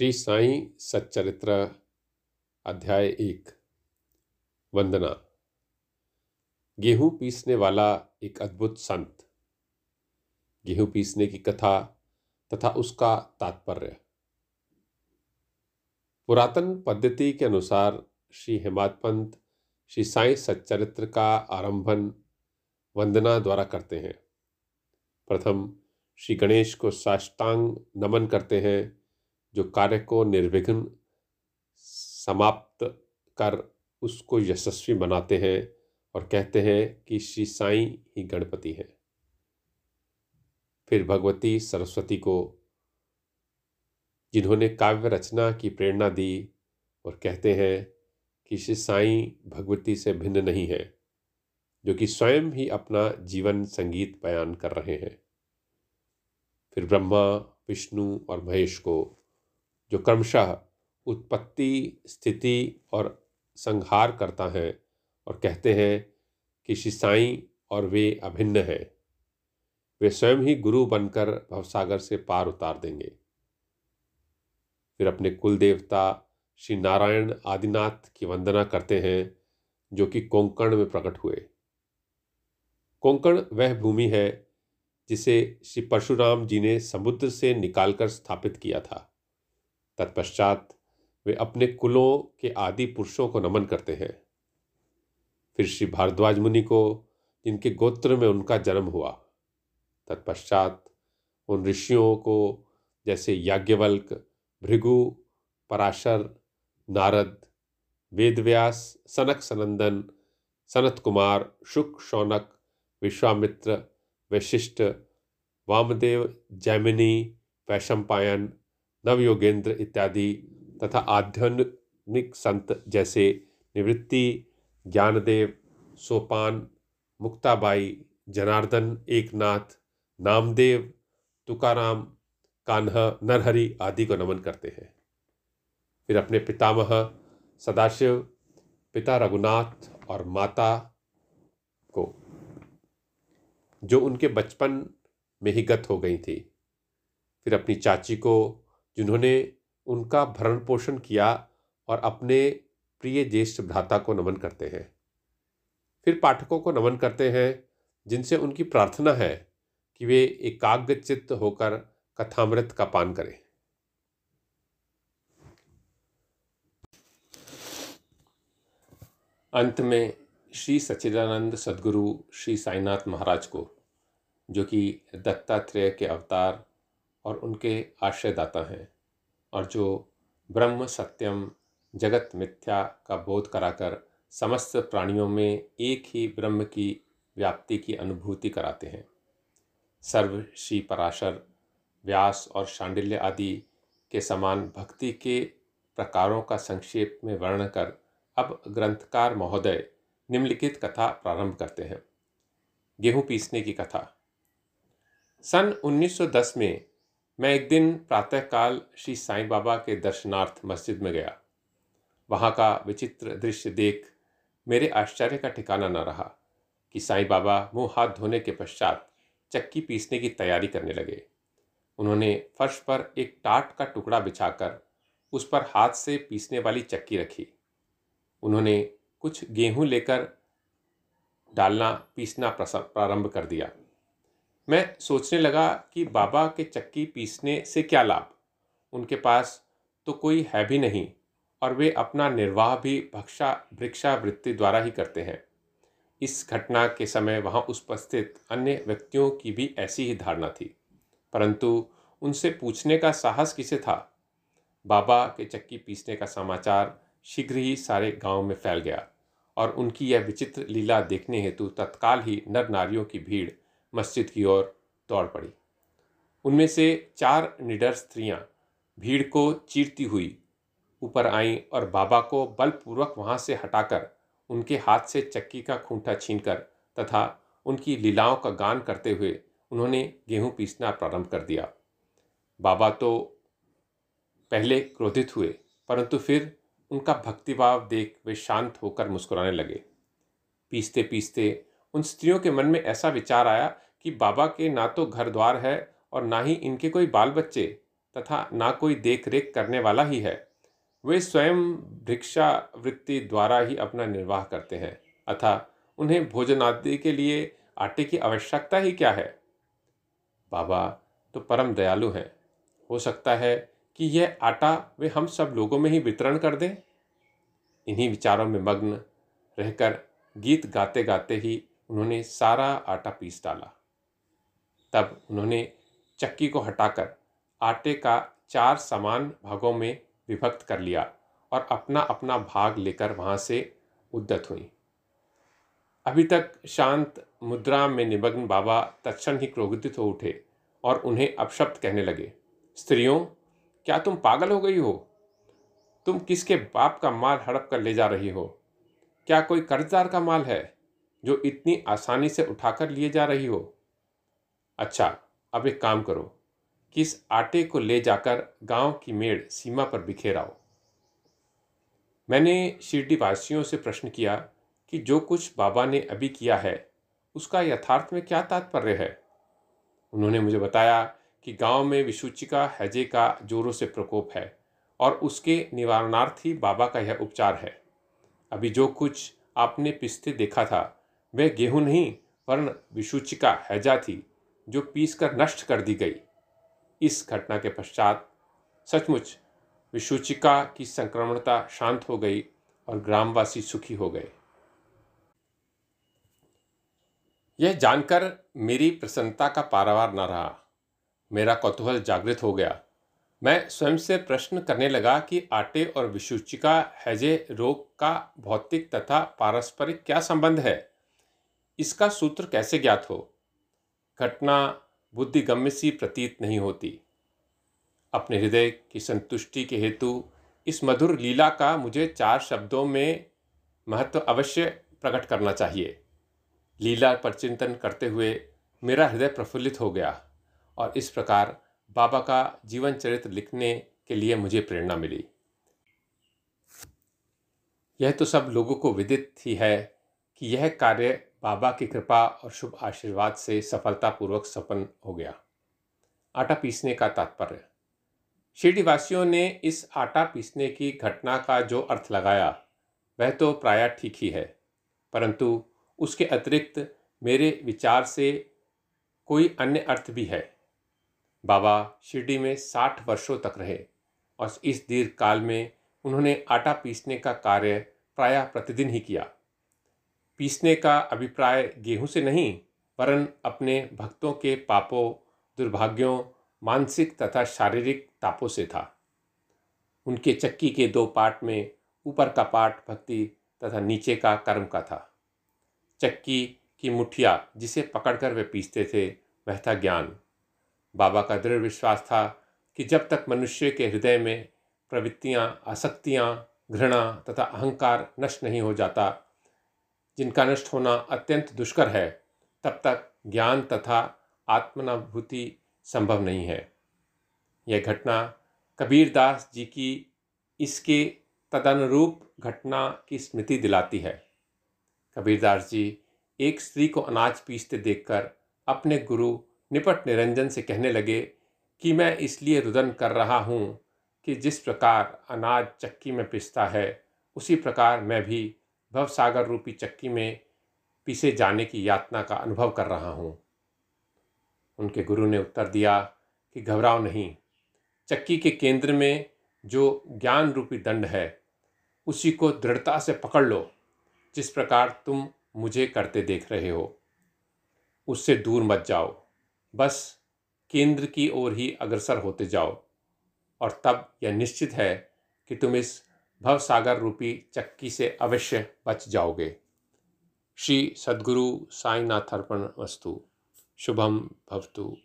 श्री साई सच्चरित्र अध्याय एक, वंदना। गेहूँ पीसने वाला एक अद्भुत संत। गेहूँ पीसने की कथा तथा उसका तात्पर्य। पुरातन पद्धति के अनुसार श्री हेमाद पंत, श्री साई सच्चरित्र का आरंभन वंदना द्वारा करते हैं। प्रथम श्री गणेश को साष्टांग नमन करते हैं। जो कार्य को निर्विघ्न समाप्त कर उसको यशस्वी बनाते हैं और कहते हैं कि श्री साई ही गणपति हैं। फिर भगवती सरस्वती को, जिन्होंने काव्य रचना की प्रेरणा दी और कहते हैं कि श्री साई भगवती से भिन्न नहीं है, जो कि स्वयं ही अपना जीवन संगीत बयान कर रहे हैं। फिर ब्रह्मा, विष्णु और महेश को जो क्रमशः उत्पत्ति, स्थिति और संहार करता है और कहते हैं कि श्री साईं और वे अभिन्न हैं। वे स्वयं ही गुरु बनकर भवसागर से पार उतार देंगे। फिर अपने कुल देवता श्री नारायण आदिनाथ की वंदना करते हैं, जो कि कोंकण में प्रकट हुए। कोंकण वह भूमि है जिसे श्री परशुराम जी ने समुद्र से निकालकर स्थापित किया था। तत्पश्चात वे अपने कुलों के आदि पुरुषों को नमन करते हैं। फिर श्री भारद्वाज मुनि को, जिनके गोत्र में उनका जन्म हुआ, तत्पश्चात उन ऋषियों को, जैसे याज्ञवल्क, भृगु, पराशर, नारद, वेदव्यास, सनक सनंदन, सनत कुमार, शुक शौनक, विश्वामित्र वशिष्ठ वामदेव, जैमिनी, वैशंपायन नवयोगेंद्र इत्यादि तथा आध्यात्मिक संत जैसे निवृत्ति, ज्ञानदेव, सोपान, मुक्ताबाई, जनार्दन, एकनाथ, नामदेव, तुकाराम, कान्हा, नरहरि आदि को नमन करते हैं। फिर अपने पितामह सदाशिव, पिता रघुनाथ और माता को, जो उनके बचपन में ही गत हो गई थी। फिर अपनी चाची को जिन्होंने उनका भरण पोषण किया और अपने प्रिय ज्येष्ठ भ्राता को नमन करते हैं। फिर पाठकों को नमन करते हैं, जिनसे उनकी प्रार्थना है कि वे एकाग्र चित्त होकर कथामृत का पान करें। अंत में श्री सच्चिदानंद सदगुरु श्री साईनाथ महाराज को, जो कि दत्तात्रेय के अवतार और उनके आश्रयदाता हैं और जो ब्रह्म सत्यम जगत मिथ्या का बोध कराकर समस्त प्राणियों में एक ही ब्रह्म की व्याप्ति की अनुभूति कराते हैं। सर्व श्री पराशर, व्यास और शांडिल्य आदि के समान भक्ति के प्रकारों का संक्षेप में वर्णन कर अब ग्रंथकार महोदय निम्नलिखित कथा प्रारंभ करते हैं। गेहूँ पीसने की कथा। सन 1910 में मैं एक दिन प्रातःकाल श्री साईं बाबा के दर्शनार्थ मस्जिद में गया। वहाँ का विचित्र दृश्य देख मेरे आश्चर्य का ठिकाना न रहा कि साईं बाबा मुँह हाथ धोने के पश्चात चक्की पीसने की तैयारी करने लगे। उन्होंने फर्श पर एक टाट का टुकड़ा बिछाकर उस पर हाथ से पीसने वाली चक्की रखी। उन्होंने कुछ गेहूँ लेकर डालना, पीसना प्रारंभ कर दिया। मैं सोचने लगा कि बाबा के चक्की पीसने से क्या लाभ? उनके पास तो कोई है भी नहीं और वे अपना निर्वाह भी भक्षा, भिक्षावृत्ति द्वारा ही करते हैं। इस घटना के समय वहाँ उपस्थित अन्य व्यक्तियों की भी ऐसी ही धारणा थी। परंतु उनसे पूछने का साहस किसे था? बाबा के चक्की पीसने का समाचार शीघ्र ही सारे गाँव में फैल गया और उनकी यह विचित्र लीला देखने हेतु तत्काल ही नर नारियों की भीड़ मस्जिद की ओर दौड़ पड़ी। उनमें से चार निडर स्त्रियाँ भीड़ को चीरती हुई ऊपर आईं और बाबा को बलपूर्वक वहाँ से हटाकर उनके हाथ से चक्की का खूंटा छीनकर तथा उनकी लीलाओं का गान करते हुए उन्होंने गेहूँ पीसना प्रारंभ कर दिया। बाबा तो पहले क्रोधित हुए, परंतु फिर उनका भक्तिभाव देख वे शांत होकर मुस्कुराने लगे। पीसते पीसते उन स्त्रियों के मन में ऐसा विचार आया कि बाबा के ना तो घर द्वार है और ना ही इनके कोई बाल बच्चे तथा ना कोई देख रेख करने वाला ही है। वे स्वयं भिक्षा वृत्ति द्वारा ही अपना निर्वाह करते हैं अतः उन्हें भोजन आदि के लिए आटे की आवश्यकता ही क्या है? बाबा तो परम दयालु हैं। हो सकता है कि यह आटा वे हम सब लोगों में ही वितरण कर दें। इन्हीं विचारों में मग्न रहकर गीत गाते गाते ही उन्होंने सारा आटा पीस डाला। तब उन्होंने चक्की को हटाकर आटे का चार समान भागों में विभक्त कर लिया और अपना अपना भाग लेकर वहाँ से उद्दत हुई। अभी तक शांत मुद्रा में निमग्न बाबा तत्क्षण ही क्रोधित हो उठे और उन्हें अपशब्द कहने लगे, स्त्रियों, क्या तुम पागल हो गई हो? तुम किसके बाप का माल हड़प कर ले जा रही हो? क्या कोई कर्जदार का माल है? जो इतनी आसानी से उठाकर लिए जा रही हो। अच्छा अब एक काम करो, कि इस आटे को ले जाकर गाँव की मेड़ सीमा पर बिखेराओ मैंने शिरडी वासियों से प्रश्न किया कि जो कुछ बाबा ने अभी किया है, उसका यथार्थ में क्या तात्पर्य है? उन्होंने मुझे बताया कि गाँव में विशुचिका हैजे का जोरों से प्रकोप है और उसके निवारणार्थ ही बाबा का यह उपचार है। अभी जो कुछ आपने पिस्ते देखा था वह गेहूँ नहीं वर्ण विशुचिका हैजा थी, जो पीस कर नष्ट कर दी गई। इस घटना के पश्चात सचमुच विशुचिका की संक्रमणता शांत हो गई और ग्रामवासी सुखी हो गए। यह जानकर मेरी प्रसन्नता का पारावार न रहा। मेरा कौतूहल जागृत हो गया। मैं स्वयं से प्रश्न करने लगा कि आटे और विसूचिका हैजे रोग का भौतिक तथा पारस्परिक क्या संबंध है? इसका सूत्र कैसे ज्ञात हो? घटना बुद्धिगम्य सी प्रतीत नहीं होती। अपने हृदय की संतुष्टि के हेतु इस मधुर लीला का मुझे चार शब्दों में महत्व अवश्य प्रकट करना चाहिए। लीला पर चिंतन करते हुए मेरा हृदय प्रफुल्लित हो गया और इस प्रकार बाबा का जीवन चरित्र लिखने के लिए मुझे प्रेरणा मिली। यह तो सब लोगों को विदित ही है कि यह कार्य बाबा की कृपा और शुभ आशीर्वाद से सफलतापूर्वक सफल हो गया। आटा पीसने का तात्पर्य। शिरडीवासियों ने इस आटा पीसने की घटना का जो अर्थ लगाया, वह तो प्राय ठीक ही है। परंतु उसके अतिरिक्त मेरे विचार से कोई अन्य अर्थ भी है। बाबा शिरडी में साठ वर्षों तक रहे और इस दीर्घ काल में उन्होंने आटा पीसने का कार्य प्रायः प्रतिदिन ही किया। पीसने का अभिप्राय गेहूँ से नहीं, वरन अपने भक्तों के पापों, दुर्भाग्यों, मानसिक तथा शारीरिक तापों से था। उनके चक्की के दो पार्ट में ऊपर का पार्ट भक्ति तथा नीचे का कर्म का था। चक्की की मुठिया जिसे पकड़कर वे पीसते थे, वह था ज्ञान। बाबा का दृढ़ विश्वास था कि जब तक मनुष्य के हृदय में प्रवृत्तियाँ, आसक्तियाँ, घृणा तथा अहंकार नष्ट नहीं हो जाता जिनका नष्ट होना अत्यंत दुष्कर है, तब तक ज्ञान तथा आत्मनाभूति संभव नहीं है। यह घटना कबीरदास जी की इसके तदनुरूप घटना की स्मृति दिलाती है। कबीरदास जी एक स्त्री को अनाज पीसते देखकर अपने गुरु निपट निरंजन से कहने लगे कि मैं इसलिए रुदन कर रहा हूँ कि जिस प्रकार अनाज चक्की में पिसता है, उसी प्रकार मैं भी भवसागर रूपी चक्की में पीसे जाने की यातना का अनुभव कर रहा हूँ। उनके गुरु ने उत्तर दिया कि घबराओ नहीं। चक्की के केंद्र में जो ज्ञान रूपी दंड है, उसी को दृढ़ता से पकड़ लो, जिस प्रकार तुम मुझे करते देख रहे हो। उससे दूर मत जाओ। बस केंद्र की ओर ही अग्रसर होते जाओ। और तब यह निश्चित है कि तुम इस भवसागर रूपी चक्की से अवश्य बच जाओगे। श्री सद्गुरु साईनाथ अर्पण वस्तु शुभम भवतु।